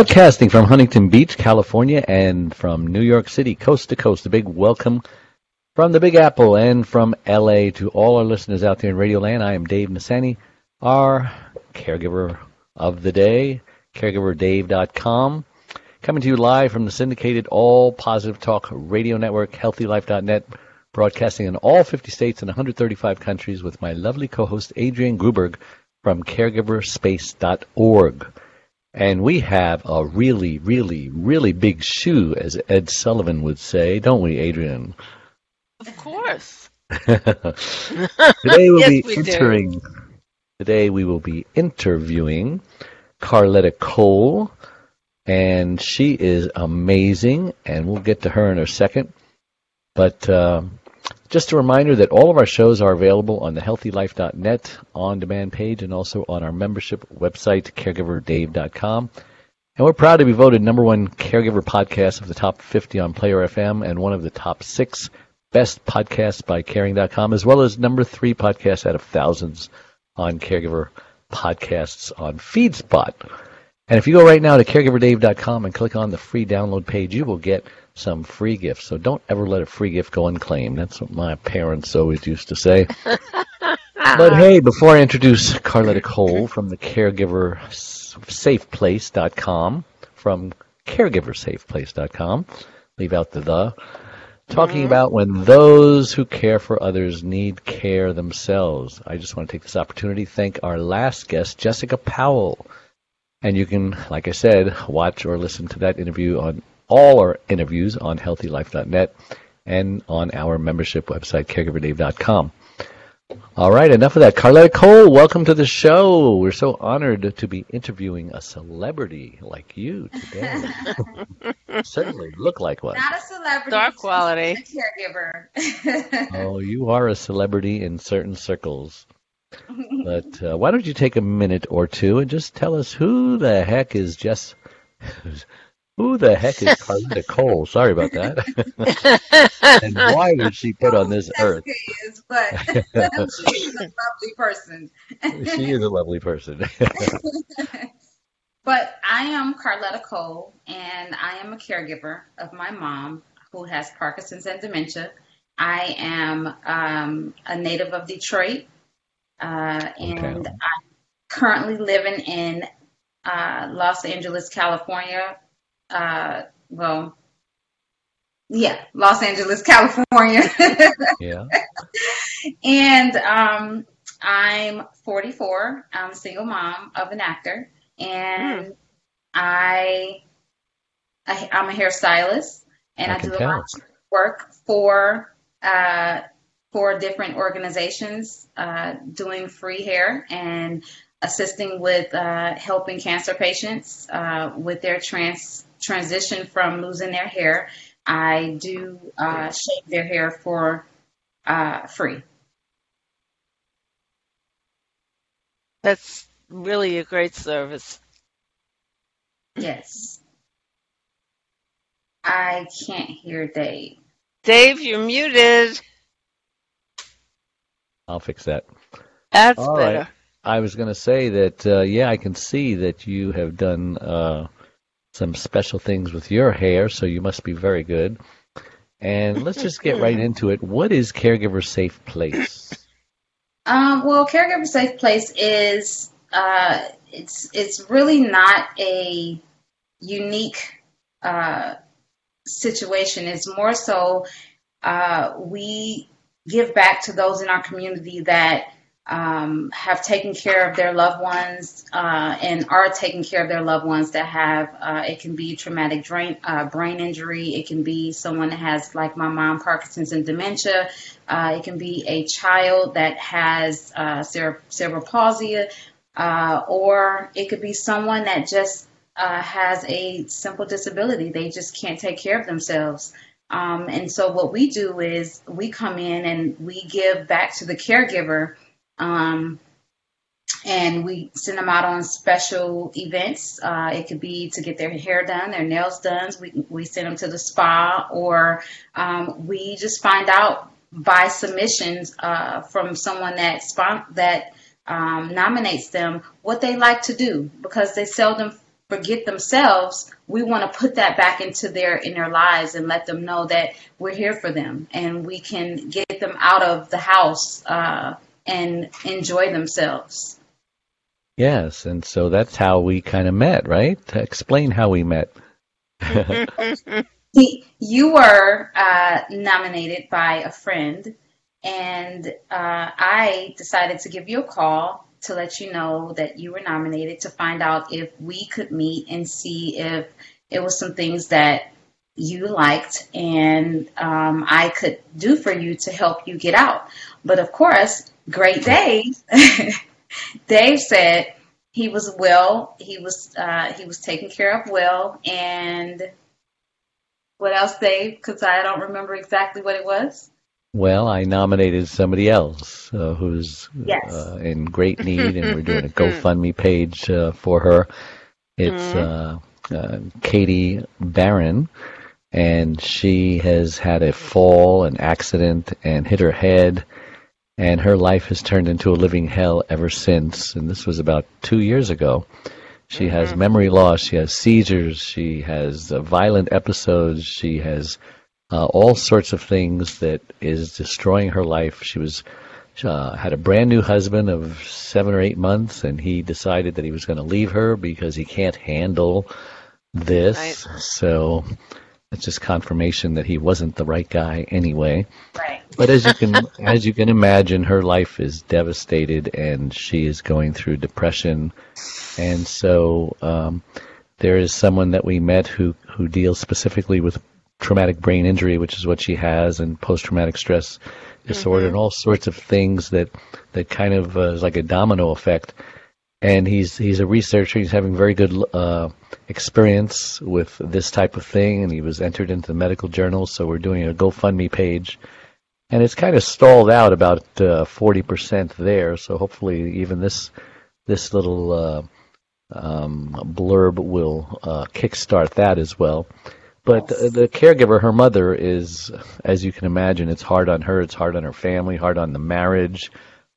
Broadcasting from Huntington Beach, California, and from New York City, coast to coast. A big welcome from the Big Apple and from LA to all our listeners out there in Radio Land. I am Dave Nassaney, our caregiver of the day, caregiverdave.com. Coming to you live from the syndicated All Positive Talk Radio Network, HealthyLife.net, broadcasting in all 50 states and 135 countries with my lovely co-host Adrienne Gruberg from caregiverspace.org. And we have a really, really, really big shoe, as Ed Sullivan would say, don't we, Adrienne? Of course. Today we'll Yes, be we do. entering. Today we will be interviewing Carletta Cole, and she is amazing, and we'll get to her in a second. But um just a reminder that all of our shows are available on the healthylife.net on-demand page and also on our membership website, caregiverdave.com. And we're proud to be voted number one caregiver podcast of the top 50 on Player FM and one of the top six best podcasts by caring.com, as well as number three podcast out of thousands on caregiver podcasts on FeedSpot. And if you go right now to caregiverdave.com and click on the free download page, you will get some free gifts. So don't ever let a free gift go unclaimed. That's what my parents always used to say. But hey, before I introduce Carletta Cole from the caregiversafeplace.com, from caregiversafeplace.com, leave out the the, talking about when those who care for others need care themselves. I just want to take this opportunity to thank our last guest, Jessica Powell. And you can, like I said, watch or listen to that interview on all our interviews on healthylife.net and on our membership website, caregiverdave.com. All right, enough of that. Carletta Cole, welcome to the show. We're so honored to be interviewing a celebrity like you today. Certainly look like one. Not a celebrity. Dark quality. A caregiver. Oh, you are a celebrity in certain circles. But uh, why don't you take a minute or two and just tell us who the heck is Jess? Who the heck is Carletta Cole? Sorry about that. and why was she put on this earth? Is, but she's a lovely person. She is a lovely person. But I am Carletta Cole, and I am a caregiver of my mom who has Parkinson's and dementia. I am um, a native of Detroit, uh, and Okay. I'm currently living in uh, Los Angeles, California. Uh, well, yeah, Los Angeles, California. yeah. And um, I'm 44. I'm a single mom of an actor, and I, I I'm a hairstylist, and I I, can do a tell. lot of work for uh, for different organizations, uh, doing free hair and assisting with uh, helping cancer patients uh, with their trans transition from losing their hair. I do uh, shave their hair for uh, free. That's really a great service. Yes. I can't hear Dave. Dave, you're muted. I'll fix that. That's All right. better. I was going to say that, uh, yeah, I can see that you have done uh, some special things with your hair, so you must be very good. And let's just get right into it. What is Caregiver Safe Place? Um, well, Caregiver Safe Place is uh, it's it's really not a unique uh, situation. It's more so uh, we give back to those in our community that um, have taken care of their loved ones uh, and are taking care of their loved ones that have uh, it can be traumatic brain uh, brain injury. It can be someone that has like my mom Parkinson's and dementia. Uh, it can be a child that has uh, cere- cerebral palsy uh, or it could be someone that just has a simple disability. They just can't take care of themselves. Um, and so what we do is we come in and we give back to the caregiver. Um, and we send them out on special events. Uh, it could be to get their hair done, their nails done. We, we send them to the spa, or um, we just find out by submissions uh, from someone that spon- that um, nominates them what they like to do because they seldom forget themselves. We want to put that back into their in their lives and let them know that we're here for them and we can get them out of the house uh, and enjoy themselves. Yes, and so that's how we kind of met, right? To explain how we met. See, you were uh, nominated by a friend, and uh, I decided to give you a call to let you know that you were nominated to find out if we could meet and see if it was some things that you liked and um, I could do for you to help you get out. But of course, great Dave. Dave said he was well. He was uh, he was taken care of well. And what else, Dave? Because I don't remember exactly what it was. Well, I nominated somebody else uh, who's Yes. uh, in great need, and we're doing a GoFundMe page uh, for her. It's uh, uh, Katie Barron, and she has had a fall, an accident, and hit her head, and her life has turned into a living hell ever since. And this was about two years ago. She has memory loss, she has seizures, she has uh, violent episodes, she has uh, all sorts of things that is destroying her life. She was uh, had a brand new husband of seven or eight months, and he decided that he was going to leave her because he can't handle this. Right. So it's just confirmation that he wasn't the right guy anyway. Right. But as you can as you can imagine, her life is devastated, and she is going through depression. And so um, there is someone that we met who who deals specifically with traumatic brain injury, which is what she has, and post traumatic stress disorder, and all sorts of things that that kind of uh, is like a domino effect. And he's he's a researcher. He's having very good uh, experience with this type of thing, and he was entered into the medical journal. So we're doing a GoFundMe page, and it's kind of stalled out about uh, forty percent there. So hopefully, even this this little uh, um, blurb will uh, kickstart that as well. But Yes. the caregiver, her mother, is, as you can imagine, it's hard on her. It's hard on her family, hard on the marriage,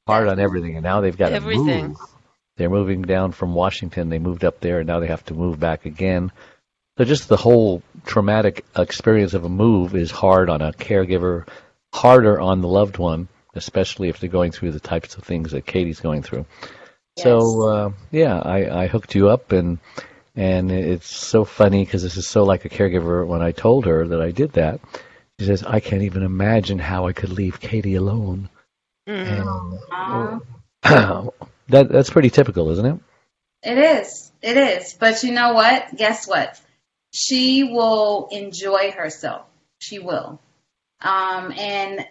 hard on everything. And now they've got to Everything. move. They're moving down from Washington. They moved up there, and now they have to move back again. So just the whole traumatic experience of a move is hard on a caregiver, harder on the loved one, especially if they're going through the types of things that Katie's going through. So uh, yeah, I, I hooked you up, and and it's so funny because this is so like a caregiver. When I told her that I did that, she says, "I can't even imagine how I could leave Katie alone." Um, And that that's pretty typical, isn't it? It is. It is. But you know what? Guess what? She will enjoy herself. She will. Um, and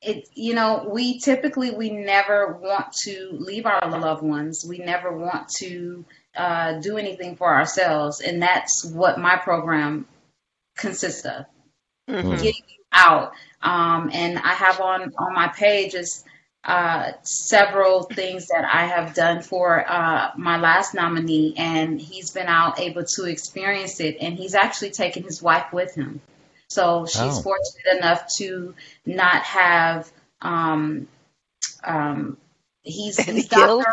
it, you know, we typically we never want to leave our loved ones. We never want to uh, do anything for ourselves, and that's what my program consists of Mhm. getting you out. Um, and I have on on my page is uh, several things that I have done for uh, my last nominee, and he's been out able to experience it, and he's actually taken his wife with him. So she's Oh. fortunate enough to not have. Um, um, he's he's doctor,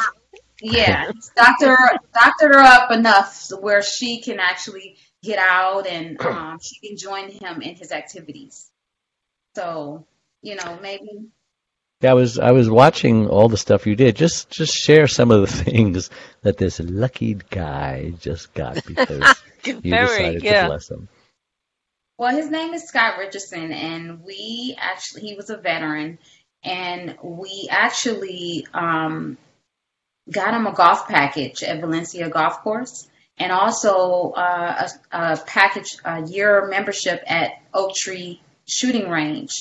yeah, he's doctor doctored her up enough where she can actually get out and um, she can join him in his activities. So, you know, maybe Yeah, I was I was watching all the stuff you did. Just just share some of the things that this lucky guy just got because you Very, decided yeah. to bless him. Well, his name is Scott Richardson, and we actually, he was a veteran, and we actually um, got him a golf package at Valencia Golf Course, and also uh, a, a package, a year membership at Oak Tree Shooting Range.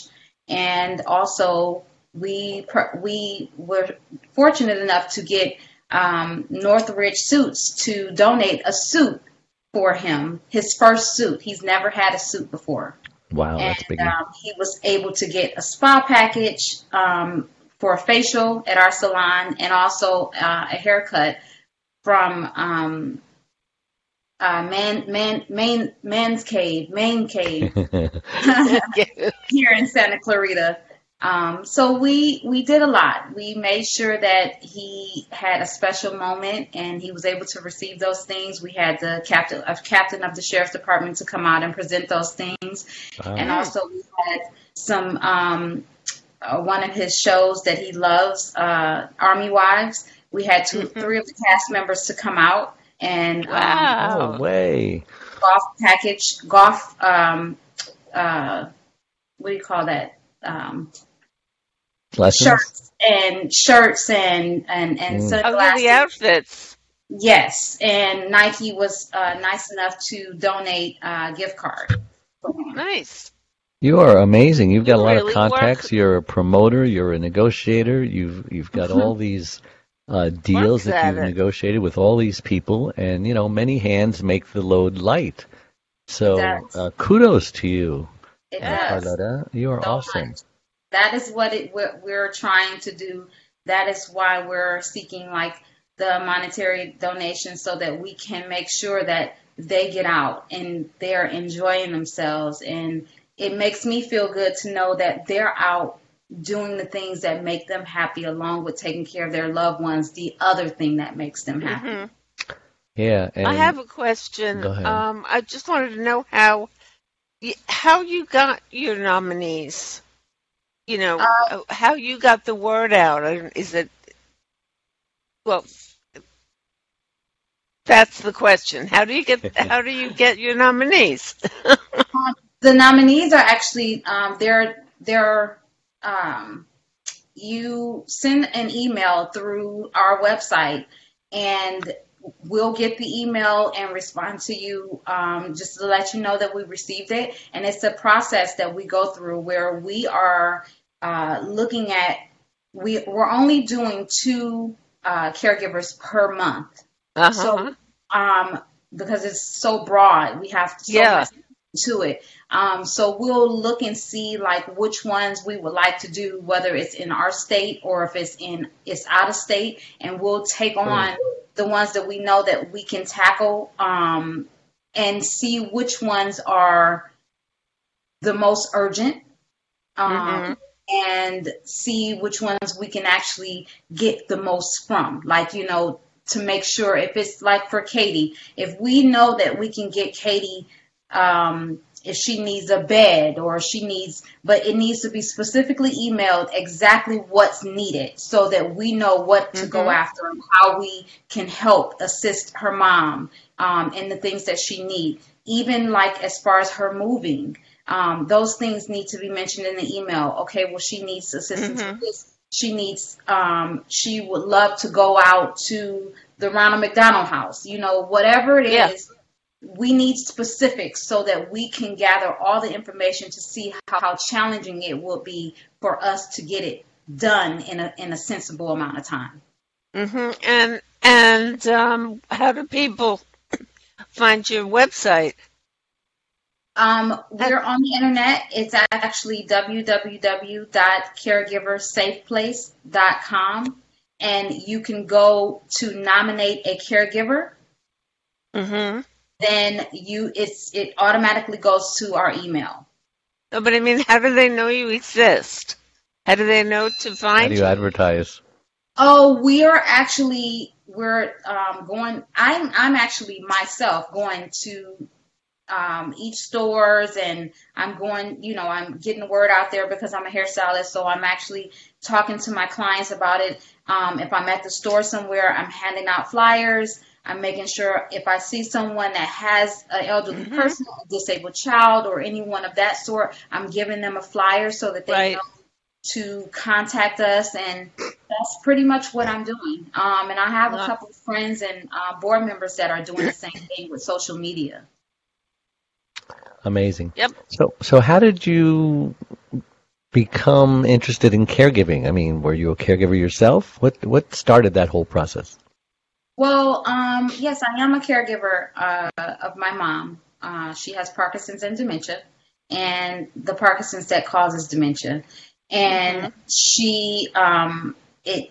And also, we, we were fortunate enough to get um, Northridge Suits to donate a suit for him, his first suit. He's never had a suit before. Wow, that's big. um, he was able to get a spa package um, for a facial at our salon and also uh, a haircut from um, uh, man, man, main, man's cave, main cave here in Santa Clarita. Um, so we we did a lot. We made sure that he had a special moment and he was able to receive those things. We had the captain of captain of the sheriff's department to come out and present those things, Wow. and also we had some um, uh, one of his shows that he loves, uh, Army Wives. We had 2 three of the cast members to come out and um, Wow. no way. golf package, golf. Um, uh, what do you call that? Um, Lessons? shirts and shirts and and and Mm. Other sunglasses. the outfits. Yes, and Nike was uh, nice enough to donate a gift card. Nice. You are amazing. You've got You a lot really of contacts. work- You're a promoter. You're a negotiator. You've you've got all these uh, deals Works that you've it. negotiated with all these people, and you know many hands make the load light. So uh, kudos to you, It Yes. Carletta. You are so awesome. much. That is what it what we're trying to do. That is why we're seeking like the monetary donation so that we can make sure that they get out and they're enjoying themselves and it makes me feel good to know that they're out doing the things that make them happy along with taking care of their loved ones the other thing that makes them happy Mhm. Yeah, and I have a question. Go ahead. Um, I just wanted to know how how you got your nominees. You know, uh, how you got the word out. Is it well? That's the question. How do you get how do you get your nominees? the nominees are actually um, they're they're um, you send an email through our website and we'll get the email and respond to you um, just to let you know that we received it and it's a process that we go through where we are uh, looking at we, we're only doing two uh, caregivers per month Uh-huh. so, um, because it's so broad, we have so Yeah. much to it. Um, so we'll look and see like which ones we would like to do, whether it's in our state or if it's in it's out of state, and we'll take on the ones that we know that we can tackle um, and see which ones are the most urgent. Um, Mhm. And see which ones we can actually get the most from. Like, you know, to make sure if it's like for Katie, if we know that we can get Katie, um, if she needs a bed or she needs, but it needs to be specifically emailed exactly what's needed so that we know what to go Mhm. after and how we can help assist her mom um, in the things that she needs. Even like as far as her moving, um, those things need to be mentioned in the email. Okay, well, she needs assistance Mhm. with this. She needs, um, she would love to go out to the Ronald McDonald House. You know, whatever it is, Yeah. we need specifics so that we can gather all the information to see how, how challenging it will be for us to get it done in a in a sensible amount of time. hmm And and um, how do people find your website? Um, we're on the internet. It's actually www.caregiversafeplace.com, and you can go to nominate a caregiver. hmm Then you, it's it automatically goes to our email. No, but I mean, how do they know you exist? How do they know to find? how find do you advertise? Oh, we are actually we're um, going. I'm I'm actually myself going to um, each stores and I'm going. You know, I'm getting the word out there because I'm a hairstylist. So I'm actually talking to my clients about it. Um, if I'm at the store somewhere, I'm handing out flyers. I'm making sure if I see someone that has an elderly Mhm. person, a disabled child, or anyone of that sort, I'm giving them a flyer so that they Right. know to contact us, and that's pretty much what I'm doing. Um, and I have a couple of friends and uh, board members that are doing the same thing with social media. Amazing. Yep. So, so how did you become interested in caregiving? I mean, were you a caregiver yourself? What what started that whole process? Well, um, yes, I am a caregiver uh, of my mom. Uh, she has Parkinson's and dementia, and the Parkinson's that causes dementia. And mm-hmm. she, um, it,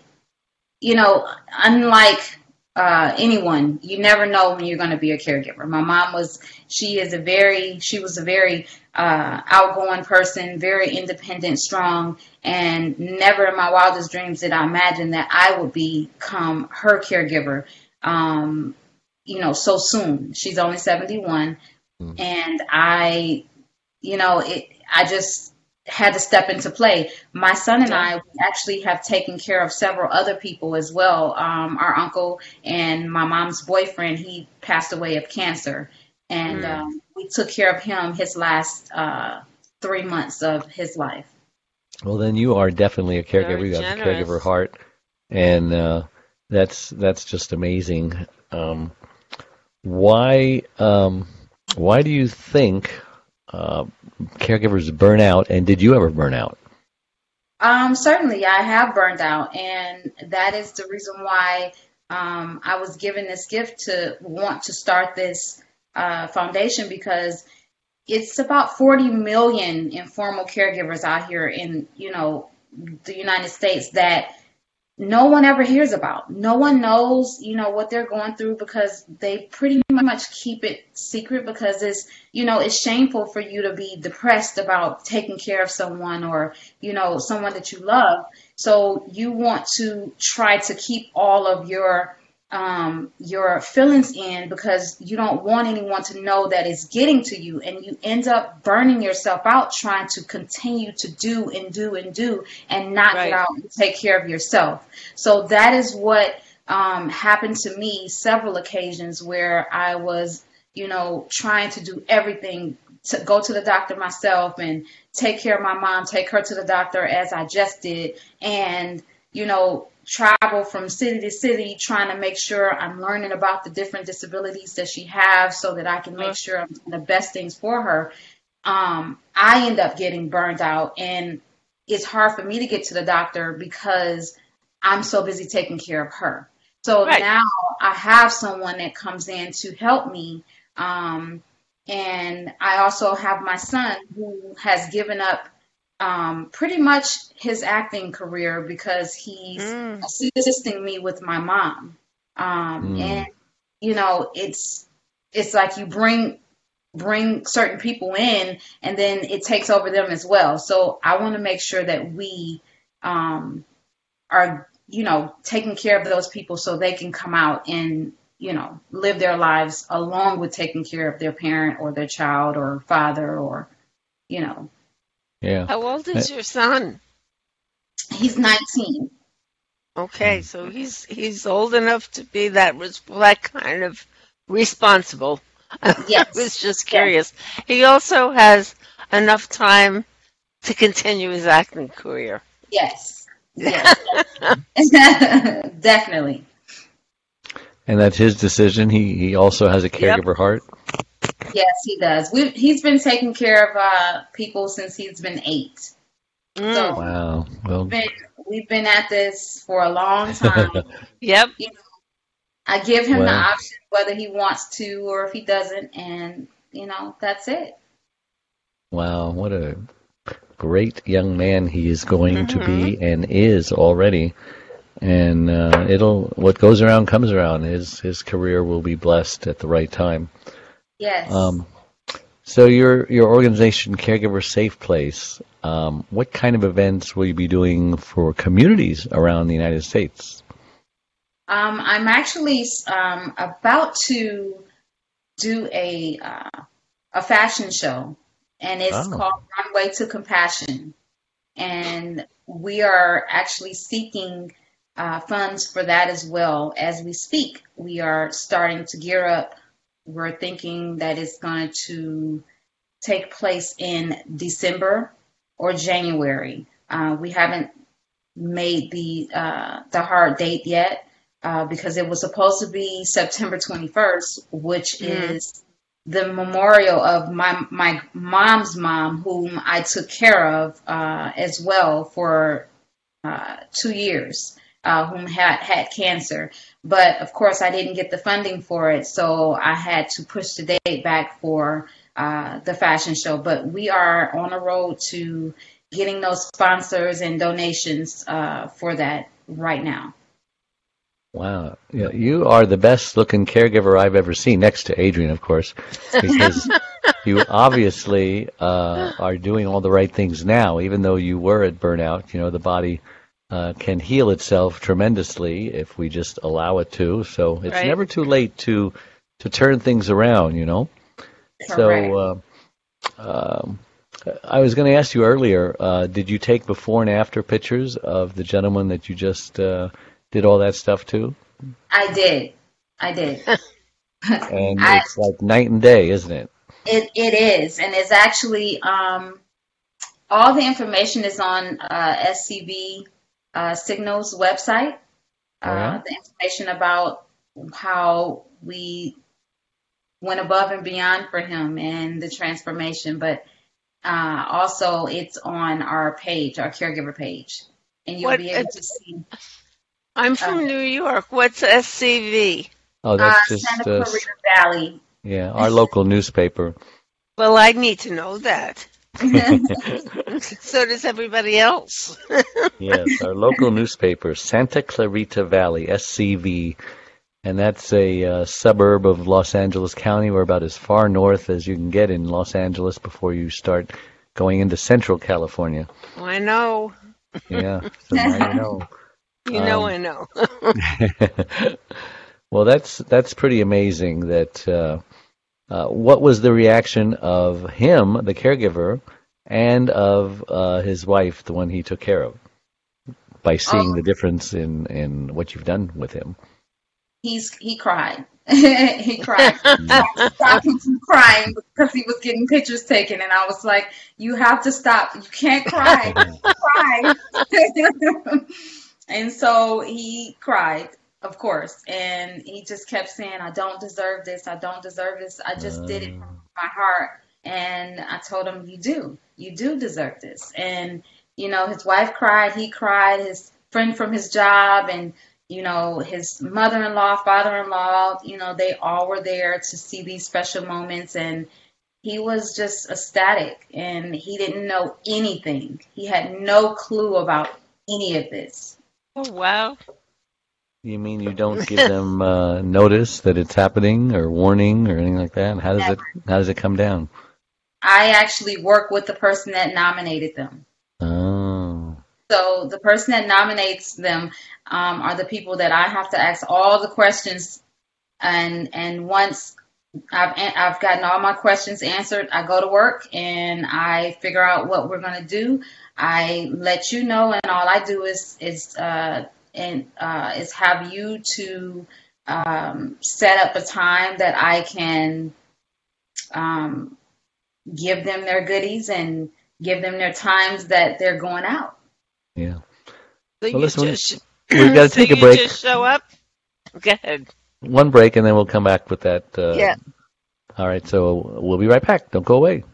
you know, unlike uh, anyone, you never know when you're going to be a caregiver. My mom was, she is a very, she was a very uh, outgoing person, very independent, strong, and never in my wildest dreams did I imagine that I would become her caregiver. Um, you know, so soon. She's only 71, mm. and I, you know, it. I just had to step into play. My son and I actually have taken care of several other people as well. Um, our uncle and my mom's boyfriend, he passed away of cancer, and mm. um, we took care of him his last uh, three months of his life. Well, then you are definitely a caregiver. you got a caregiver heart, and uh, that's that's just amazing. Um, why um, why do you think uh, caregivers burn out, and did you ever burn out? Um, certainly, I have burned out, and that is the reason why um, I was given this gift to want to start this uh, foundation because it's about 40 million informal caregivers out here in you know the United States that no one ever hears about. No one knows, you know, what they're going through because they pretty much keep it secret because it's, you know, it's shameful for you to be depressed about taking care of someone or, you know, someone that you love. So you want to try to keep all of your um, your feelings in because you don't want anyone to know that it's getting to you and you end up burning yourself out trying to continue to do and do and do and not right. get out and take care of yourself. So that is what um, happened to me several occasions where I was, you know, trying to do everything to go to the doctor myself and take care of my mom, take her to the doctor as I just did. And, you know, travel from city to city trying to make sure I'm learning about the different disabilities that she has so that I can make sure I'm doing the best things for her. Um, I end up getting burned out and it's hard for me to get to the doctor because I'm so busy taking care of her. So right. now I have someone that comes in to help me. Um, and I also have my son who has given up um, pretty much his acting career because he's mm. assisting me with my mom. Um, mm. And you know, it's it's like you bring bring certain people in, and then it takes over them as well. So I want to make sure that we um, are you know taking care of those people so they can come out and you know live their lives along with taking care of their parent or their child or father or you know yeah. How old is your son? He's 19. Okay, so he's he's old enough to be that that kind of responsible. Yes. I was just curious. Yes. He also has enough time to continue his acting career. Yes. Yes. Definitely. And that's his decision. He he also has a caregiver yep. heart. Yes, he does. we he's been taking care of uh, people since he's been eight. Mm. So wow. Well, we've been, we've been at this for a long time. yep. You know, I give him well, the option whether he wants to or if he doesn't, and you know that's it. Wow, what a great young man he is going mm-hmm. to be mm-hmm. and is already. And uh, it'll what goes around comes around. His his career will be blessed at the right time. Yes. Um, so your your organization, Caregiver Safe Place, um, what kind of events will you be doing for communities around the United States? Um, I'm actually um, about to do a uh, a fashion show, and it's oh. called Runway to Compassion, and we are actually seeking uh, funds for that as well as we speak. We are starting to gear up we're thinking that it's going to take place in December or January. Uh, we haven't made the uh, the hard date yet uh, because it was supposed to be September 21st, which mm. is the memorial of my my mom's mom, whom I took care of uh, as well for uh, two years, uh, whom had had cancer. But of course, I didn't get the funding for it, so I had to push the date back for uh, the fashion show. But we are on a road to getting those sponsors and donations uh, for that right now. Wow, yeah, you are the best looking caregiver I've ever seen, next to Adrienne, of course, because you obviously uh, are doing all the right things now, even though you were at burnout. You know, the body uh, can heal itself tremendously if we just allow it to. So it's Right. never too late to to turn things around. You know. So uh, um, I was going to ask you earlier. Uh, did you take before and after pictures of the gentleman that you just uh, did all that stuff to? I did. I did. And I- it's like night and day, isn't it? It it is, and it's actually um, all the information is on uh, SCV uh, Signals website. Oh, yeah? Uh, the information about how we went above and beyond for him and the transformation, but uh, also it's on our page, our caregiver page, and you'll What- be able to see I'm from New York. What's SCV? Oh, uh, that's just Santa uh, Clarita Valley. yeah, our local newspaper. Well, I need to know that. so does everybody else. yes, our local newspaper, Santa Clarita Valley, SCV, and that's a uh, suburb of Los Angeles County. We're about as far north as you can get in Los Angeles before you start going into Central California. I know. Yeah, so you know. You know, Um, I know. well, that's that's pretty amazing. That uh, uh, what was the reaction of him, the caregiver, and of uh, his wife, the one he took care of, by seeing Oh. the difference in in what you've done with him? he's he cried. he cried. I had to stop him from crying because he was getting pictures taken, and I was like, "You have to stop. You can't cry. cry." and so he cried, of course, and he just kept saying, "I don't deserve this. I don't deserve this. I just did it mm. from my heart." And I told him, "You do. You do deserve this." And you know, his wife cried. He cried. His friend from his job and you know, his mother-in-law, father-in-law, you know, they all were there to see these special moments and he was just ecstatic and he didn't know anything. He had no clue about any of this. Oh, wow. You mean you don't give them uh, notice that it's happening, or warning, or anything like that? How does it how does it come down? I actually work with the person that nominated them. Oh, So the person that nominates them um, are the people that I have to ask all the questions, and and once I've I've gotten all my questions answered, I go to work and I figure out what we're gonna do. I let you know, and all I do is is uh, and uh, is have you to um, set up a time that I can um, give them their goodies and give them their times that they're going out. yeah. So Well, listen, we- just, We've got to so take a you break. just show up? Go ahead. One break, and then we'll come back with that. Uh, Yeah. All right, so we'll be right back. Don't go away.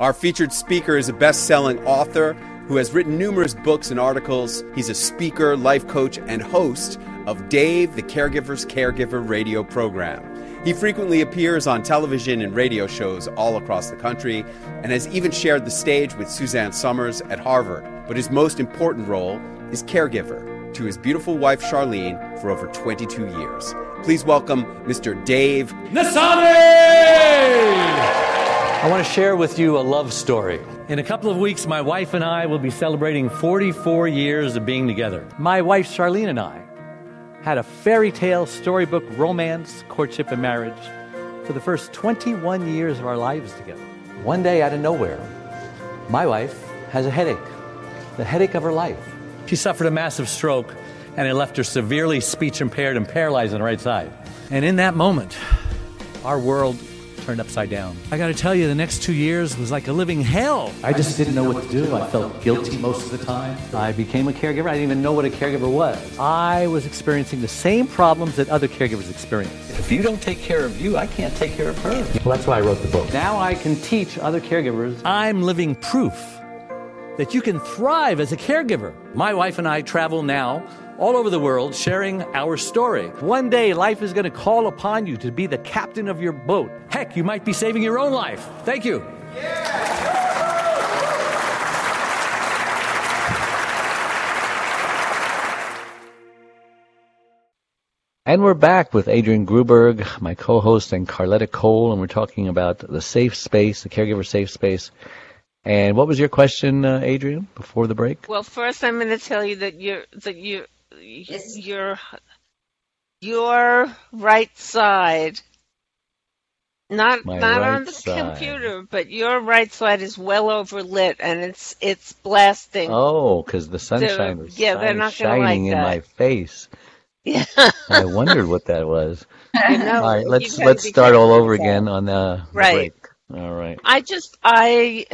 Our featured speaker is a best selling author who has written numerous books and articles. He's a speaker, life coach, and host of Dave the Caregiver's Caregiver radio program. He frequently appears on television and radio shows all across the country and has even shared the stage with Suzanne Somers at Harvard. But his most important role is caregiver to his beautiful wife Charlene for over 22 years. Please welcome Mr. Dave I want to share with you a love story. In a couple of weeks, my wife and I will be celebrating 44 years of being together. My wife, Charlene, and I had a fairy tale storybook romance, courtship, and marriage for the first 21 years of our lives together. One day, out of nowhere, my wife has a headache, the headache of her life. She suffered a massive stroke, and it left her severely speech impaired and paralyzed on the right side. And in that moment, our world turned upside down. I got to tell you, the next two years was like a living hell. I just didn't know what to do. I felt guilty most of the time. I became a caregiver. I didn't even know what a caregiver was. I was experiencing the same problems that other caregivers experience. If you don't take care of you, I can't take care of her. Well, that's why I wrote the book. Now I can teach other caregivers. I'm living proof that you can thrive as a caregiver. My wife and I travel now all over the world sharing our story. One day, life is going to call upon you to be the captain of your boat. Heck, you might be saving your own life. Thank you. And we're back with Adrienne Gruberg, my co-host, and Carletta Cole, and we're talking about the safe space, the caregiver safe space. And what was your question, uh, Adrienne, before the break? Well, first I'm going to tell you that you're that you your your right side not My not right on the side. computer, but your right side is well overlit and it's it's blasting. Oh, because the sunshine was yeah, they're not shining like in my face. Yeah. I wondered what that was. you know, all right, let's let's start all over that. again on the, the Right. break. All right. I just I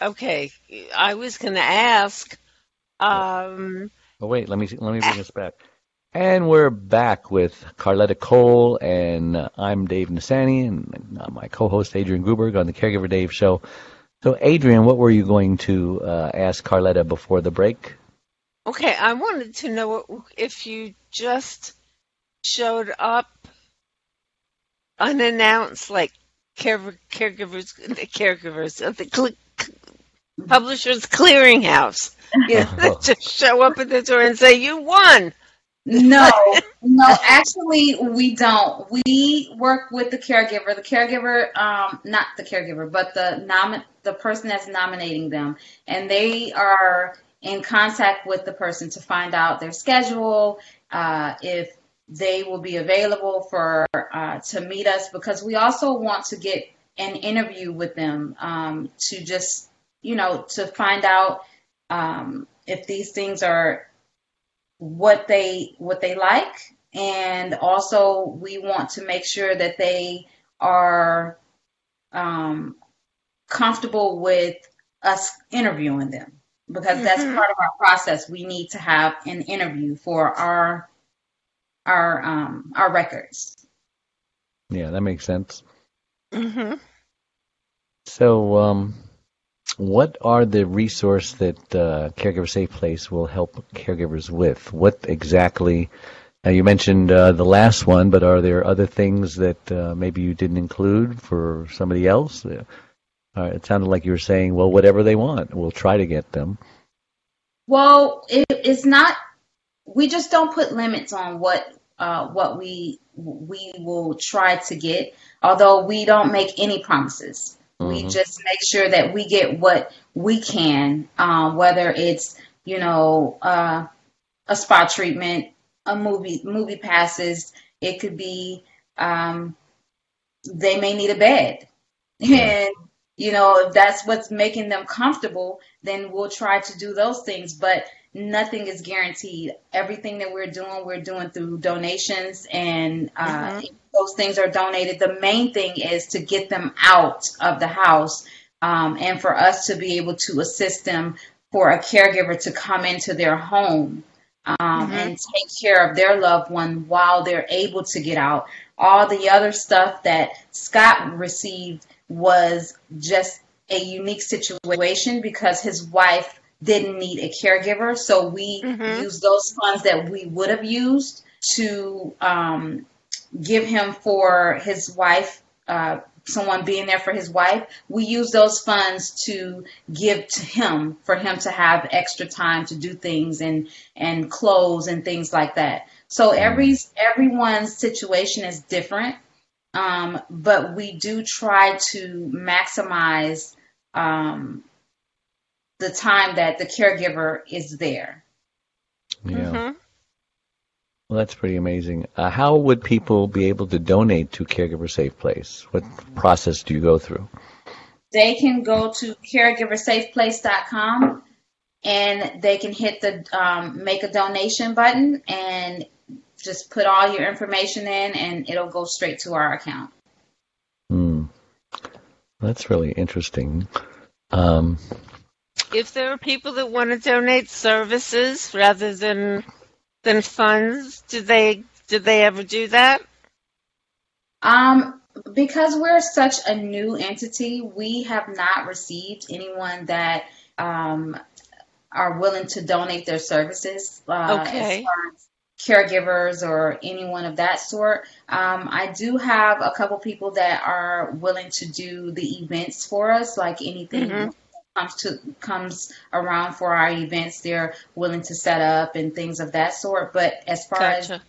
okay. I was going to ask. Um, Oh wait, let me let me bring us back. And we're back with Carletta Cole, and I'm Dave Nassaney, and my co-host Adrienne Gruberg on the Caregiver Dave Show. So, Adrienne, what were you going to uh, ask Carletta before the break? okay, I wanted to know if you just showed up unannounced, like care, caregivers, the caregivers, the publishers clearinghouse. Yeah, just show up at the door and say you won. No, no, actually, we don't. We work with the caregiver. The caregiver, um, not the caregiver, but the nomin- the person that's nominating them, and they are in contact with the person to find out their schedule, uh, if they will be available for uh, to meet us, because we also want to get an interview with them um, to just you know to find out um, if these things are what they what they like. And also we want to make sure that they are um, comfortable with us interviewing them. Because that's Mhm. part of our process. We need to have an interview for our our um, our records. Yeah, that makes sense. hmm So, um, what are the resource that uh, Caregiver Safe Place will help caregivers with? What exactly? Now you mentioned uh, the last one, but are there other things that uh, maybe you didn't include for somebody else? Uh, it sounded like you were saying, well, whatever they want, we'll try to get them. Well, it, it's not. We just don't put limits on what uh, what we we will try to get. Although we don't make any promises, we Mhm. just make sure that we get what we can. Um, whether it's you know uh, a spa treatment, a movie movie passes. It could be um, they may need a bed, Yeah. and you know if that's what's making them comfortable then we'll try to do those things but nothing is guaranteed everything that we're doing we're doing through donations and uh, Mhm. those things are donated the main thing is to get them out of the house um, and for us to be able to assist them for a caregiver to come into their home um, Mhm. and take care of their loved one while they're able to get out all the other stuff that Scott received was just a unique situation because his wife didn't need a caregiver. So we Mhm. used those funds that we would have used to um, give him for his wife, uh, someone being there for his wife. We used those funds to give to him for him to have extra time to do things and and clothes and things like that. So every everyone's situation is different, um, but we do try to maximize um, the time that the caregiver is there. Yeah. hmm Well, that's pretty amazing. Uh, how would people be able to donate to Caregiver Safe Place? What process do you go through? They can go to caregiversafeplace.com and they can hit the um, make a donation button and just put all your information in and it'll go straight to our account. Hmm. That's really interesting. Um, If there are people that want to donate services rather than than funds, do they do they ever do that? Um, because we're such a new entity, we have not received anyone that um, are willing to donate their services. Uh, Okay. As far as caregivers or anyone of that sort. Um, I do have a couple people that are willing to do the events for us, like anything. Mm-hmm. Comes to comes around for our events, they're willing to set up and things of that sort. But as far gotcha. as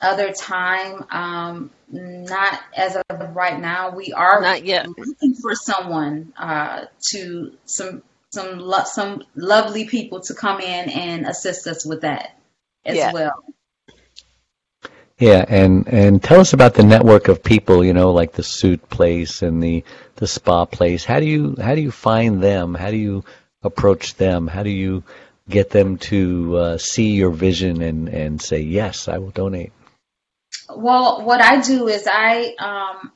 other time, um, not as of right now. We are not yet looking for someone uh, to some some lo- some lovely people to come in and assist us with that as yeah. well. Yeah, and and tell us about the network of people, you know, like the suit place and the the spa place. How do you how do you find them? How do you approach them? How do you get them to uh, see your vision and and say yes, I will donate? Well, what I do is I um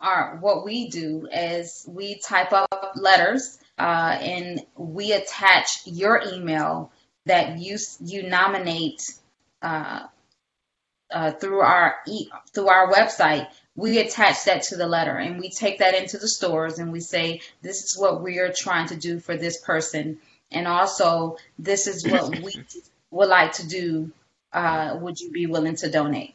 are what we do is we type up letters uh, and we attach your email that you you nominate uh, uh, through our e- through our website. We attach that to the letter and we take that into the stores and we say this is what we are trying to do for this person and also this is what we would like to do. Uh, would you be willing to donate?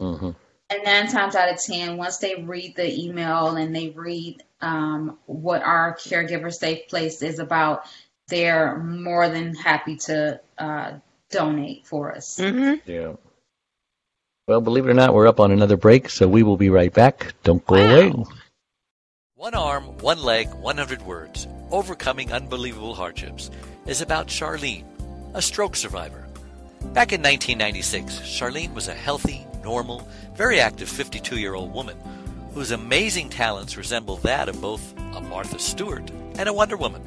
Mm-hmm. And nine times out of ten, once they read the email and they read um, what our caregiver safe place is about, they're more than happy to uh, donate for us. Mm-hmm. Yeah. Well, believe it or not, we're up on another break, so we will be right back. Don't go wow. away. One arm, one leg, 100 words. Overcoming unbelievable hardships is about Charlene, a stroke survivor. Back in 1996, Charlene was a healthy, normal, very active 52 year old woman whose amazing talents resemble that of both a Martha Stewart and a Wonder Woman.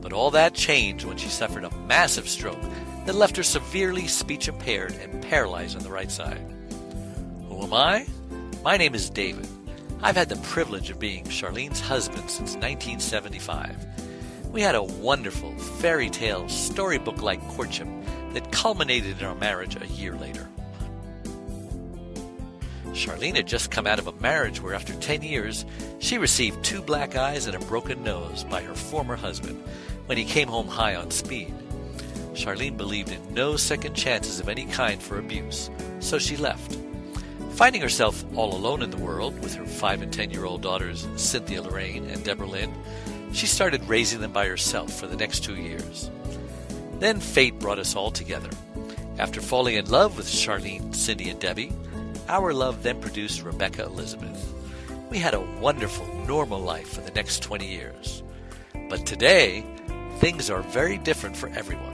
But all that changed when she suffered a massive stroke that left her severely speech impaired and paralyzed on the right side. Who am I? My name is David. I've had the privilege of being Charlene's husband since 1975. We had a wonderful fairy tale storybook like courtship that culminated in our marriage a year later. Charlene had just come out of a marriage where, after 10 years, she received two black eyes and a broken nose by her former husband when he came home high on speed. Charlene believed in no second chances of any kind for abuse, so she left. Finding herself all alone in the world with her 5 and 10 year old daughters, Cynthia Lorraine and Deborah Lynn, she started raising them by herself for the next two years. Then fate brought us all together. After falling in love with Charlene, Cindy, and Debbie, our love then produced Rebecca Elizabeth. We had a wonderful, normal life for the next 20 years. But today, things are very different for everyone.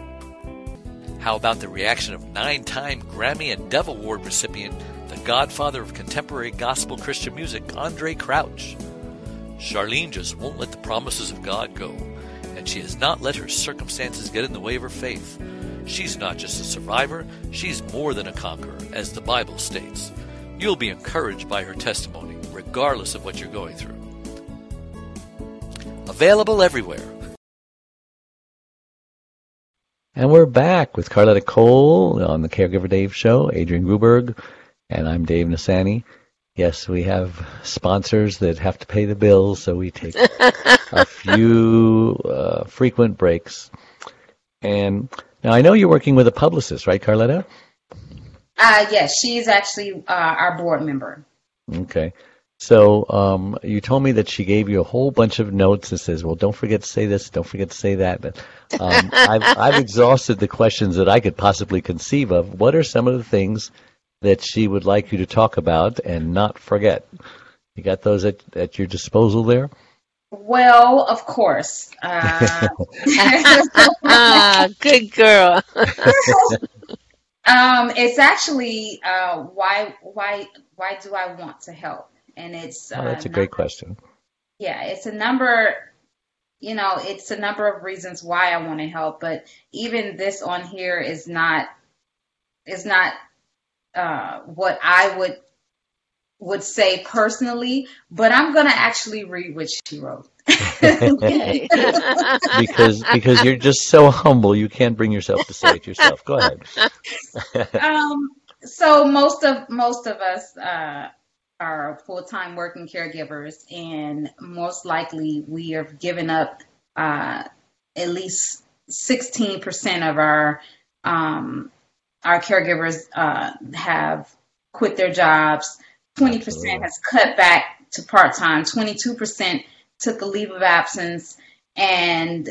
How about the reaction of nine time Grammy and Dove Award recipient, the godfather of contemporary gospel Christian music, Andraé Crouch? Charlene just won't let the promises of God go, and she has not let her circumstances get in the way of her faith. She's not just a survivor, she's more than a conqueror, as the Bible states. You'll be encouraged by her testimony, regardless of what you're going through. Available everywhere. And we're back with Carletta Cole on the Caregiver Dave Show, Adrienne Gruberg, and I'm Dave Nassaney. Yes, we have sponsors that have to pay the bills, so we take a few uh, frequent breaks. And now I know you're working with a publicist, right, Carletta? Uh, yes, she's actually uh, our board member. Okay. So um, you told me that she gave you a whole bunch of notes that says, "Well, don't forget to say this, don't forget to say that." But um, I've, I've exhausted the questions that I could possibly conceive of. What are some of the things that she would like you to talk about and not forget? You got those at, at your disposal there? Well, of course. Uh, ah, good girl. um, it's actually uh, why why why do I want to help? And it's oh, that's uh, a great question. Yeah, it's a number. You know, it's a number of reasons why I want to help, but even this on here is not is not uh, what I would would say personally, but I'm going to actually read what she wrote. Okay. Because because you're just so humble, you can't bring yourself to say it yourself. Go ahead. um, so most of most of us uh, are full time working caregivers, and most likely we have given up uh, at least 16% of our um, our caregivers uh, have quit their jobs. 20% has cut back to part time. 22% took a leave of absence. And,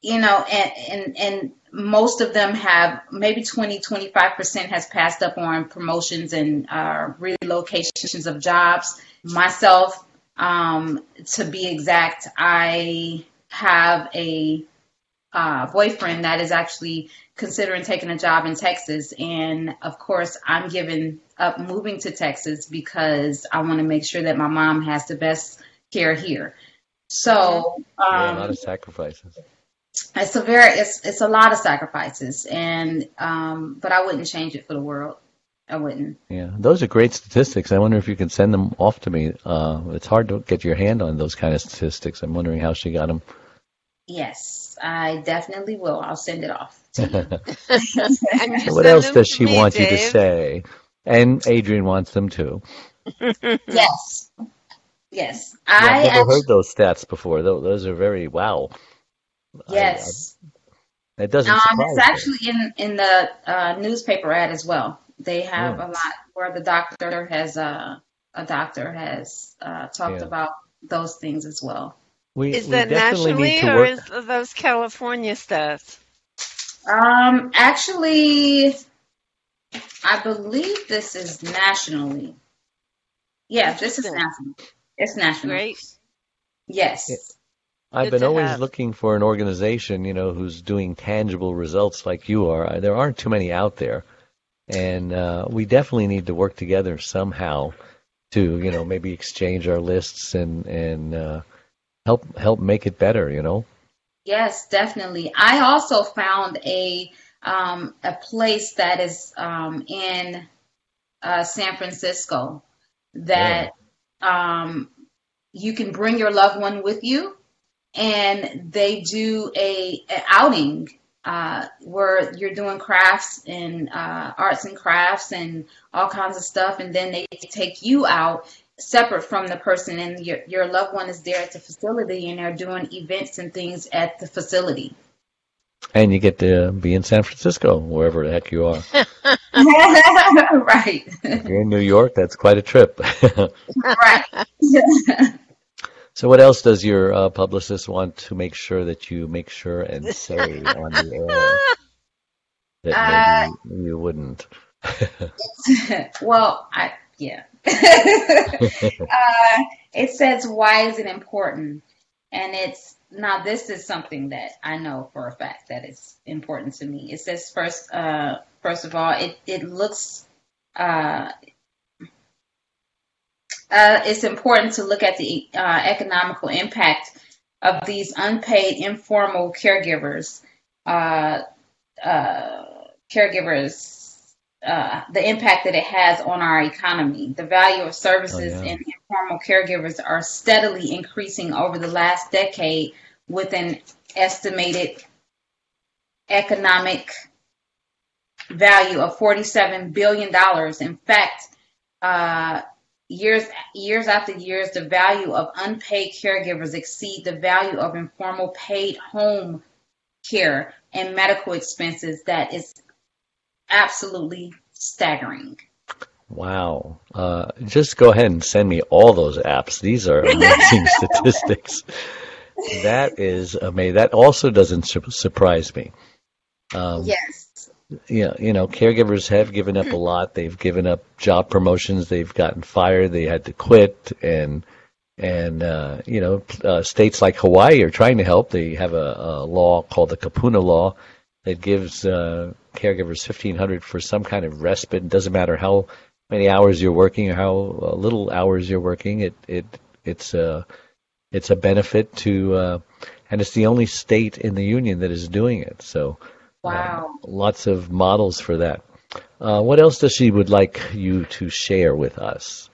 you know, and, and, and most of them have maybe 20, 25% has passed up on promotions and uh, relocations of jobs. Myself, um, to be exact, I have a uh, boyfriend that is actually considering taking a job in Texas. And of course, I'm giving up moving to Texas because I want to make sure that my mom has the best care here. So Yeah, a um, lot of sacrifices. It's a very it's it's a lot of sacrifices, and um, but I wouldn't change it for the world. I wouldn't. Yeah, those are great statistics. I wonder if you can send them off to me. Uh, it's hard to get your hand on those kind of statistics. I'm wondering how she got them. Yes, I definitely will. I'll send it off. To you. What else does she me, want you to say? And Adrienne wants them too. yes, yes. Yeah, I I've never actually, heard those stats before. Tho- Those are very wow. I- yes. I- it doesn't Um, surprise it's me. actually in in the uh, newspaper ad as well. They have Yeah. a lot where the doctor has uh, a doctor has uh, talked Yeah. about those things as well. We, Is we that nationally need to or work. is are those California stuff? Um, actually, I believe this is nationally. Yeah, this is national. It's national. Great. Yes. Yeah. I've been always have. looking for an organization, you know, who's doing tangible results like you are. There aren't too many out there, and uh, we definitely need to work together somehow to, you know, maybe exchange our lists and and uh, help help make it better. You know. Yes, definitely. I also found a um, a place that is um, in uh, San Francisco that um, you can bring your loved one with you, and they do a, a outing uh, where you're doing crafts and uh, arts and crafts and all kinds of stuff, and then they take you out separate from the person, and your your loved one is there at the facility, and they're doing events and things at the facility. And you get to be in San Francisco, wherever the heck you are. right, if you're in New York, that's quite a trip. right. So, what else does your uh, publicist want to make sure that you make sure and say on the air that maybe you wouldn't? well, I yeah. uh, it says why is it important, and it's now this is something that I know for a fact that it's important to me. It says first, uh, first of all, it it looks. Uh, uh, it's important to look at the uh, economical impact of these unpaid informal caregivers. Uh, uh, caregivers uh, the impact that it has on our economy. The value of services Oh, yeah. and informal caregivers are steadily increasing over the last decade with an estimated economic value of $47 billion. In fact, uh, years years after years, the value of unpaid caregivers exceed the value of informal paid home care and medical expenses. That is absolutely staggering. Wow. Uh, just go ahead and send me all those apps. These are amazing statistics. That is amazing. That also doesn't su- surprise me. Um, Yes. Yeah, you know, caregivers have given up a lot. They've given up job promotions. They've gotten fired. They had to quit, and and uh, you know, uh, states like Hawaii are trying to help. They have a, a law called the Kupuna Law that gives uh, caregivers fifteen hundred for some kind of respite. It doesn't matter how many hours you're working or how uh, little hours you're working. It it it's a it's a benefit to, uh, and it's the only state in the union that is doing it. So. Wow. Lots of models for that. Uh, what else does she would like you to share with us?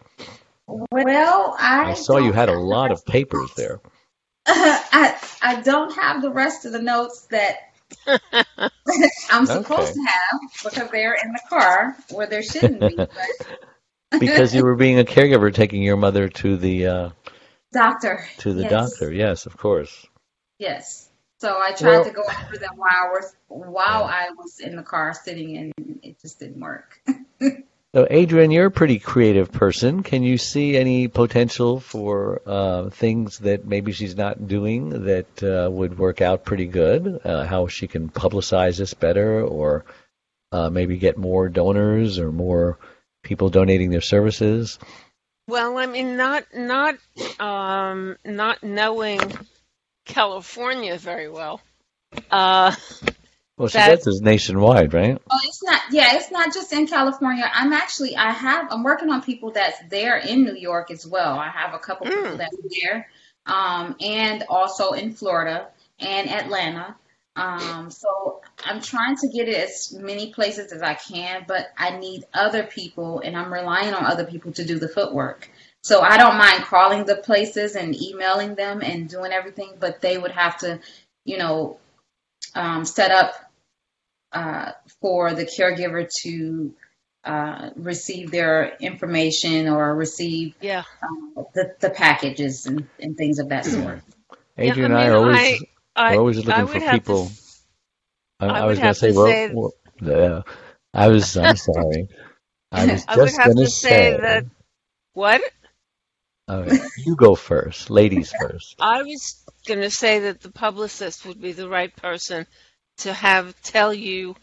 Well, I, I saw you had a lot of papers there. I I don't have the rest of the notes that I'm supposed Okay. to have because they're in the car where there shouldn't be. Because you were being a caregiver, taking your mother to the uh, doctor, to the yes, doctor. Yes, of course. Yes. So I tried well, to go over them while I was while I was in the car sitting, and it just didn't work. so, Adrienne, you're a pretty creative person. Can you see any potential for uh, things that maybe she's not doing that uh, would work out pretty good? Uh, how she can publicize this better, or uh, maybe get more donors or more people donating their services? Well, I mean, not not um, not knowing California very well. Uh, well, she says it's nationwide, right? Oh, it's not. Yeah, it's not just in California. I'm actually, I have, I'm working on people that's there in New York as well. I have a couple mm. people that's there, um, and also in Florida and Atlanta. Um, so I'm trying to get it as many places as I can, but I need other people, and I'm relying on other people to do the footwork. So I don't mind calling the places and emailing them and doing everything, but they would have to, you know, um, set up uh, for the caregiver to uh, receive their information or receive yeah. uh, the, the packages and, and things of that sort. Adrienne yeah, I mean, and I are always, I, always looking for people. To, I, I, was going to say, well, well, yeah, I was, I'm sorry. I was just going to say that. What? You go first, ladies first. I was going to say that the publicist would be the right person to have tell you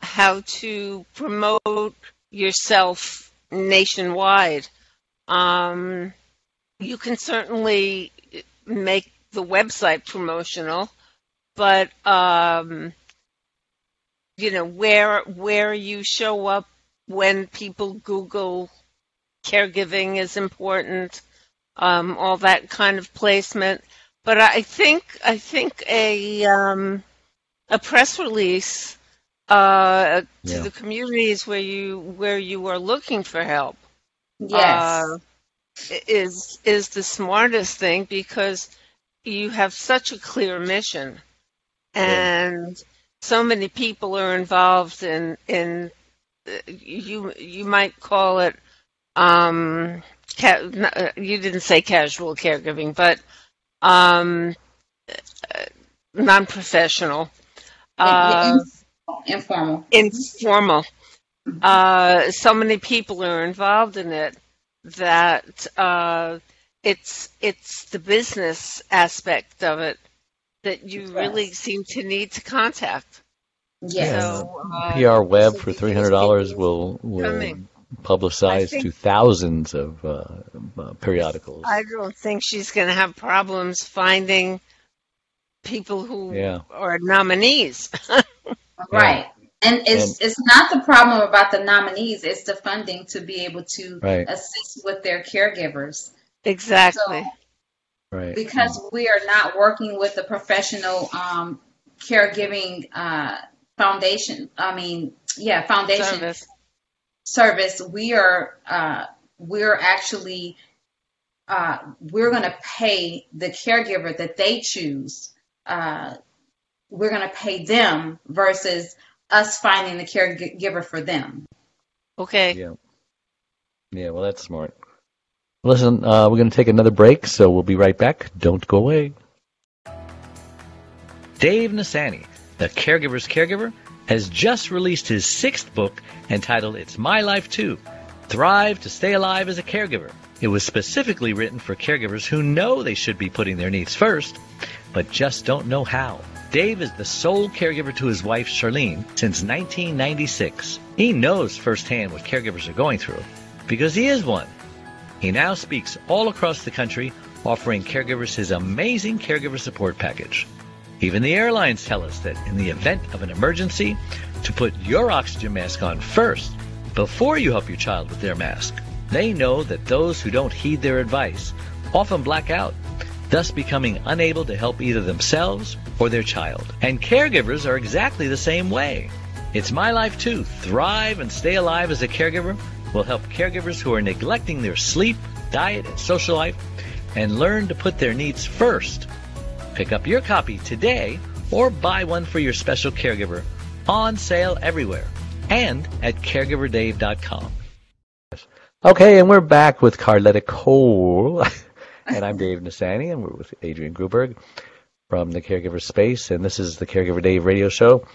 how to promote yourself nationwide. Um, you can certainly make the website promotional, but um, you know where where you show up when people Google caregiving is important um, all that kind of placement. But I think I think a um, a press release uh, to yeah. the communities where you where you are looking for help yes. Uh, is is the smartest thing because you have such a clear mission and yeah. so many people are involved in in you you might call it um, ca- uh, you didn't say casual caregiving, but um, uh, non-professional, uh, informal, informal. Uh, so many people are involved in it that uh, it's it's the business aspect of it that you yes. really seem to need to contact. Yes. So, uh, PR web for three hundred dollars will will coming publicized think, to thousands of uh, uh, periodicals. I don't think she's going to have problems finding people who yeah. are nominees. right. And it's and, it's not the problem about the nominees; it's the funding to be able to right. assist with their caregivers. Exactly. So, right. Because we are not working with a professional um, caregiving uh, foundation. I mean, yeah, foundation. Service service, we are uh, we're actually uh, we're going to pay the caregiver that they choose. Uh, we're going to pay them versus us finding the caregiver for them. Okay. Yeah. Yeah. Well, that's smart. Listen, uh, we're going to take another break, so we'll be right back. Don't go away. Dave Nassaney, the caregiver's caregiver has just released his sixth book entitled It's My Life Too Thrive to Stay Alive as a Caregiver. It was specifically written for caregivers who know they should be putting their needs first, but just don't know how. Dave is the sole caregiver to his wife, Charlene, since 1996. He knows firsthand what caregivers are going through because he is one. He now speaks all across the country, offering caregivers his amazing caregiver support package. Even the airlines tell us that in the event of an emergency, to put your oxygen mask on first before you help your child with their mask. They know that those who don't heed their advice often black out, thus becoming unable to help either themselves or their child. And caregivers are exactly the same way. It's my life too. Thrive and stay alive as a caregiver will help caregivers who are neglecting their sleep, diet, and social life and learn to put their needs first Pick up your copy today or buy one for your special caregiver on sale everywhere and at caregiverdave.com. Okay, and we're back with Carletta Cole. and I'm Dave Nassaney, and we're with Adrienne Gruberg from the Caregiver Space, and this is the Caregiver Dave radio show.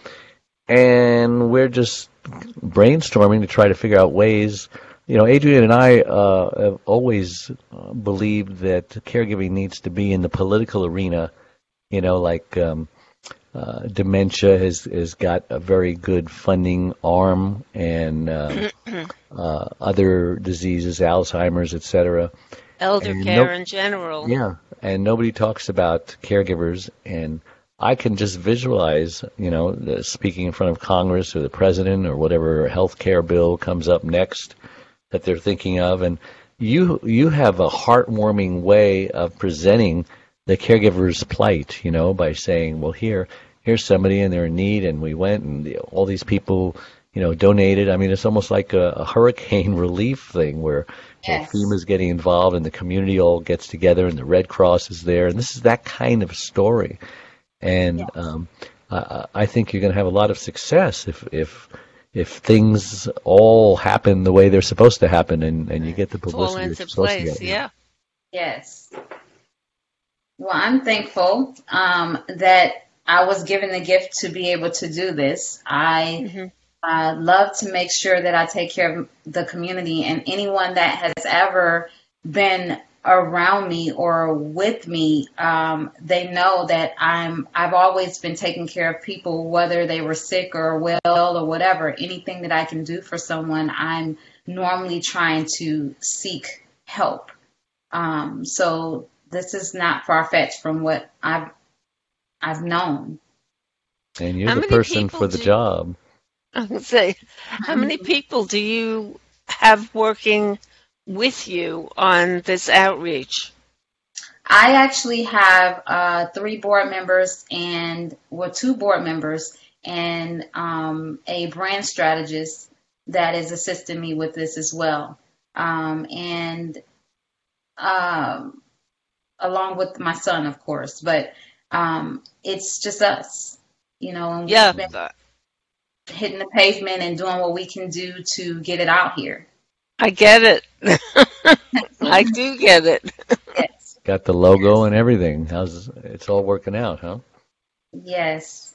And we're just brainstorming to try to figure out ways. You know, Adrienne and I uh, have always believed that caregiving needs to be in the political arena. You know, like um, uh, dementia has has got a very good funding arm, and uh, uh, other diseases, Alzheimer's, etc. Elder And care no- in general. Yeah, and nobody talks about caregivers, and I can just visualize, you know, the, speaking in front of Congress or the president or whatever health care bill comes up next that they're thinking of, and you you have a heartwarming way of presenting the caregiver's plight, you know, by saying, well, here here's somebody and they're in need, and we went and the, all these people. You know, donated. I mean, it's almost like a, a hurricane relief thing where you know, Yes. FEMA's getting involved and the community all gets together and the Red Cross is there. And this is that kind of story. And um, I, I think you're going to have a lot of success if if if things all happen the way they're supposed to happen and, and you get the Fall publicity into you're supposed to place. Yeah. Yes. Well, I'm thankful um, that I was given the gift to be able to do this. I Mhm. uh, love to make sure that I take care of the community and anyone that has ever been around me or with me, um, they know that I'm. I've always been taking care of people, whether they were sick or well or whatever. Anything that I can do for someone, I'm normally trying to seek help. Um, so this is not far fetched from what I've I've known. And you're How the person for the do- job. I would say, how many people do you have working with you on this outreach? I actually have uh, three board members and well, two board members and um, a brand strategist that is assisting me with this as well. Um, and um, along with my son, of course, but um, it's just us, you know. And we've Yeah. been hitting the pavement and doing what we can do to get it out here. I get it. I do get it. Yes, Got the logo and everything. How's it's all working out, huh? yes,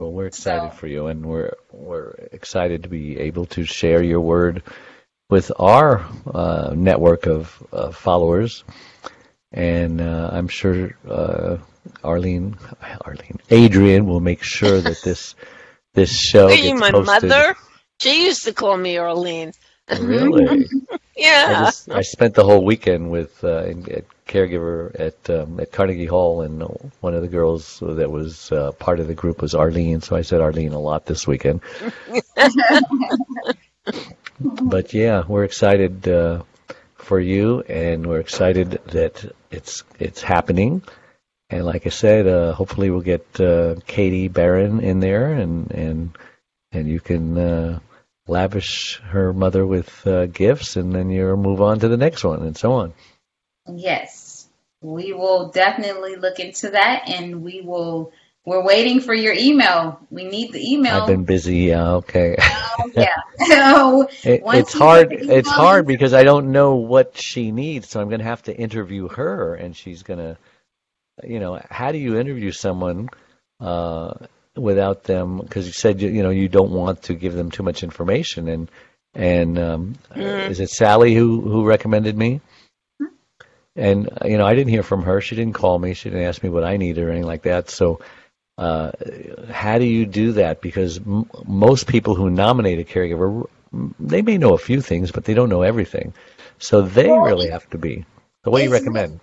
Well, we're excited So- for you, and we're we're excited to be able to share your word with our uh, network of uh, followers. And uh, I'm sure uh, Arlene, Arlene, Adrienne will make sure that this this show Are gets my posted. mother? She used to call me Arlene. Really? I, Yeah. just, I spent the whole weekend with uh, caregiver at um, at Carnegie Hall, and one of the girls that was uh, part of the group was Arlene. So I said Arlene a lot this weekend. but yeah, we're excited uh, for you, and we're excited that it's it's happening. And like I said, uh, hopefully we'll get uh, Katie Barron in there, and and and you can uh, lavish her mother with uh, gifts, and then you move on to the next one, and so on. yes. We will definitely look into that, and we will. We're waiting for your email. We need the email. I've been busy. Yeah, okay. Oh, yeah. So It, once it's hard. get the It's hard because I don't know what she needs, so I'm going to have to interview her, and she's going to, you know, how do you interview someone uh, without them? Because you said you, you know you don't want to give them too much information, and and um, Mhm. is it Sally who who recommended me? And uh, you know, I didn't hear from her. She didn't call me. She didn't ask me what I needed or anything like that. So. Uh, how do you do that? Because m- most people who nominate a caregiver, they may know a few things, but they don't know everything. So they Well, really have to be. So what do you recommend?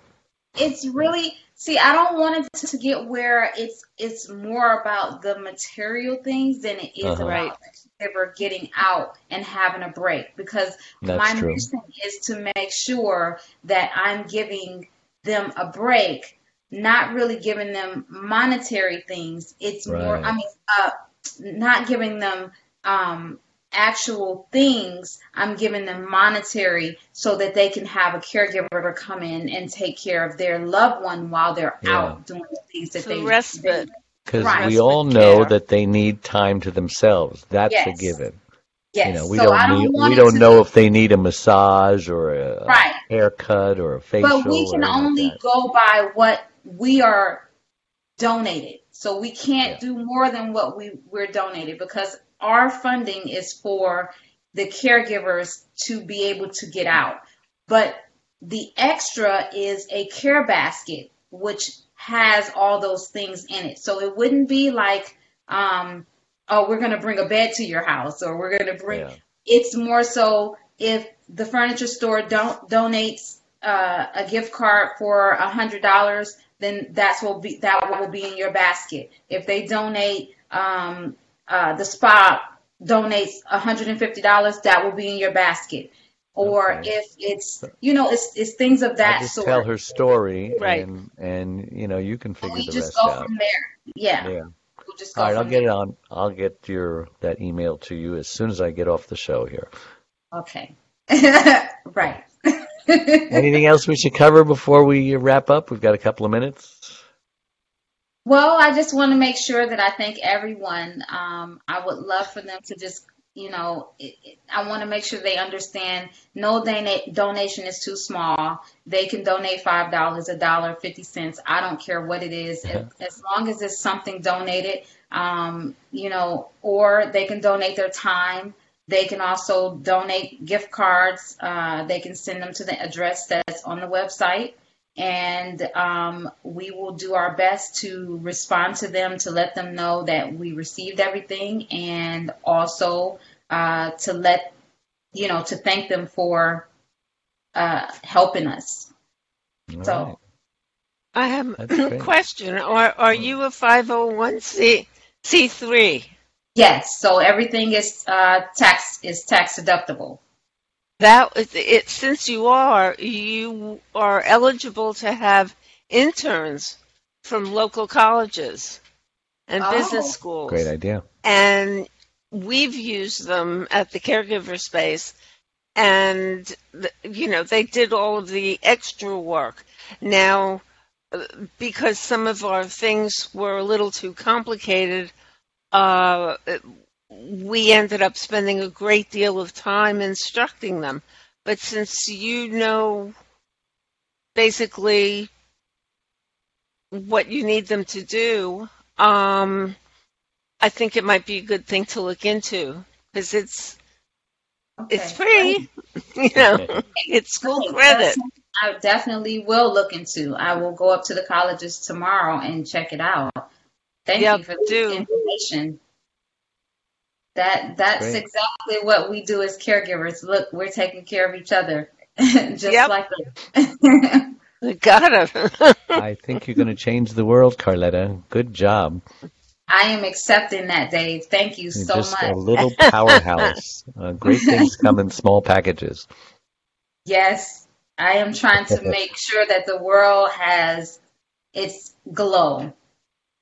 it's really see. I don't want it to get where it's it's more about the material things than it is Uh-huh. about the caregiver getting out and having a break. Because That's my true. mission is to make sure that I'm giving them a break, not really giving them monetary things. It's more, I mean, uh, not giving them um, actual things. I'm giving them monetary so that they can have a caregiver to come in and take care of their loved one while they're Yeah. out doing the things that So they respite. Because Right. we all know care. that they need time to themselves. That's a given. Yes. You know, we so I don't don't need, we don't to know if they need a massage or a, a Right. haircut or a facial. But we can or anything like only go by what we are donated. So we can't yeah. do more than what we, we're donated because our funding is for the caregivers to be able to get out. But the extra is a care basket, which has all those things in it. So it wouldn't be like, um, oh, we're going to bring a bed to your house or we're going to bring. Yeah. It's more so if the furniture store don't donates uh, a gift card for a hundred dollars, then that's will be that will be in your basket. If they donate um, uh, the spa donates $150, that will be in your basket. Or okay. if it's, you know, it's, it's things of that I just sort. Tell her story, right? And, and you know, you can figure the we the just go out. from there. Yeah. Yeah. We'll just go All right, I'll get there. it on. I'll get your that email to you as soon as I get off the show here. Okay. right. Anything else we should cover before we wrap up? We've got a couple of minutes. Well, I just want to make sure that I thank everyone. Um, I would love for them to just, you know, it, it, I want to make sure they understand no donation is too small. They can donate five dollars, a dollar, fifty cents. I don't care what it is, as, as long as it's something donated. Um, you know, or they can donate their time. They can also donate gift cards. Uh, they can send them to the address that's on the website and um, we will do our best to respond to them to let them know that we received everything and also uh, to let you know to thank them for uh, helping us All so right. I have a question. Are are you a 501c C3? Yes so everything is uh, tax is tax deductible That is- it since you are you are eligible to have interns from local colleges and Oh. business schools. Great idea. and we've used them at the caregiver space and th- you know they did all of the extra work now uh, because some of our things were a little too complicated uh, we ended up spending a great deal of time instructing them but since you know basically what you need them to do um, I think it might be a good thing to look into because it's it's free. you know, it's school Okay, credit. I definitely will look into. I will go up to the colleges tomorrow and check it out. Thank Yeah, you for this do. information. That that's Great. exactly what we do as caregivers. Look, we're taking care of each other, just Yep. like that. Got it. I think you're going to change the world, Carletta. Good job. I am accepting that, Dave. Thank you You're so just a little powerhouse. uh, great things come in small packages. Yes, I am trying to make sure that the world has its glow,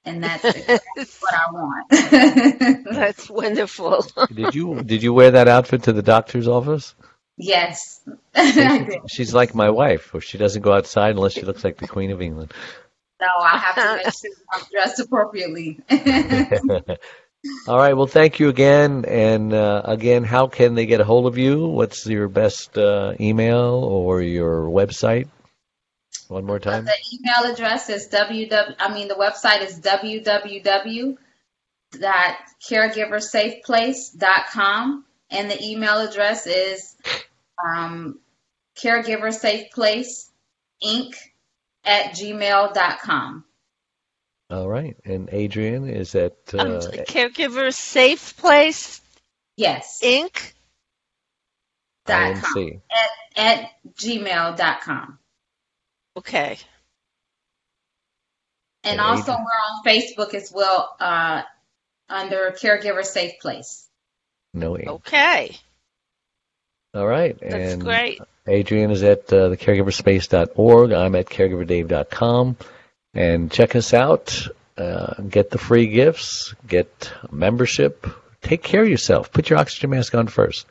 and that's exactly what I want. That's wonderful. Did you did you wear that outfit to the doctor's office? yes, I did. She's like my wife, or she doesn't go outside unless she looks like the Queen of England. No, I have to make sure I'm dressed appropriately. All right. Well, thank you again. And uh, again, how can they get a hold of you? What's your best uh, email or your website? One more time. the email address is www. I mean, the website is www.caregiversafeplace.com, and the email address is um, caregiversafeplace inc at gmail.com. All right. And Adrienne is at Um, uh, Caregiver Safe Place Yes, Inc. dot com. INC. At, at gmail.com. Okay. And And also, we're on Facebook as well uh, under Caregiver Safe Place. No ink. Okay. All right. That's and great. Adrienne is at uh, thecaregiverspace.org. I'm at caregiverdave.com. And check us out. Uh, get the free gifts. Get membership. Take care of yourself. Put your oxygen mask on first.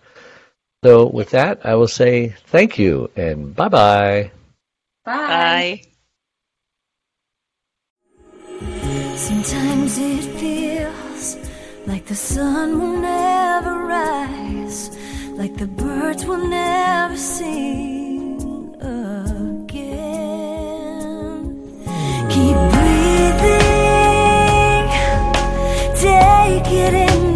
So with that, I will say thank you and bye-bye. Bye. Bye. Bye. Sometimes it feels like the sun will never rise, like the birds will never sing again. Keep breathing, take it in.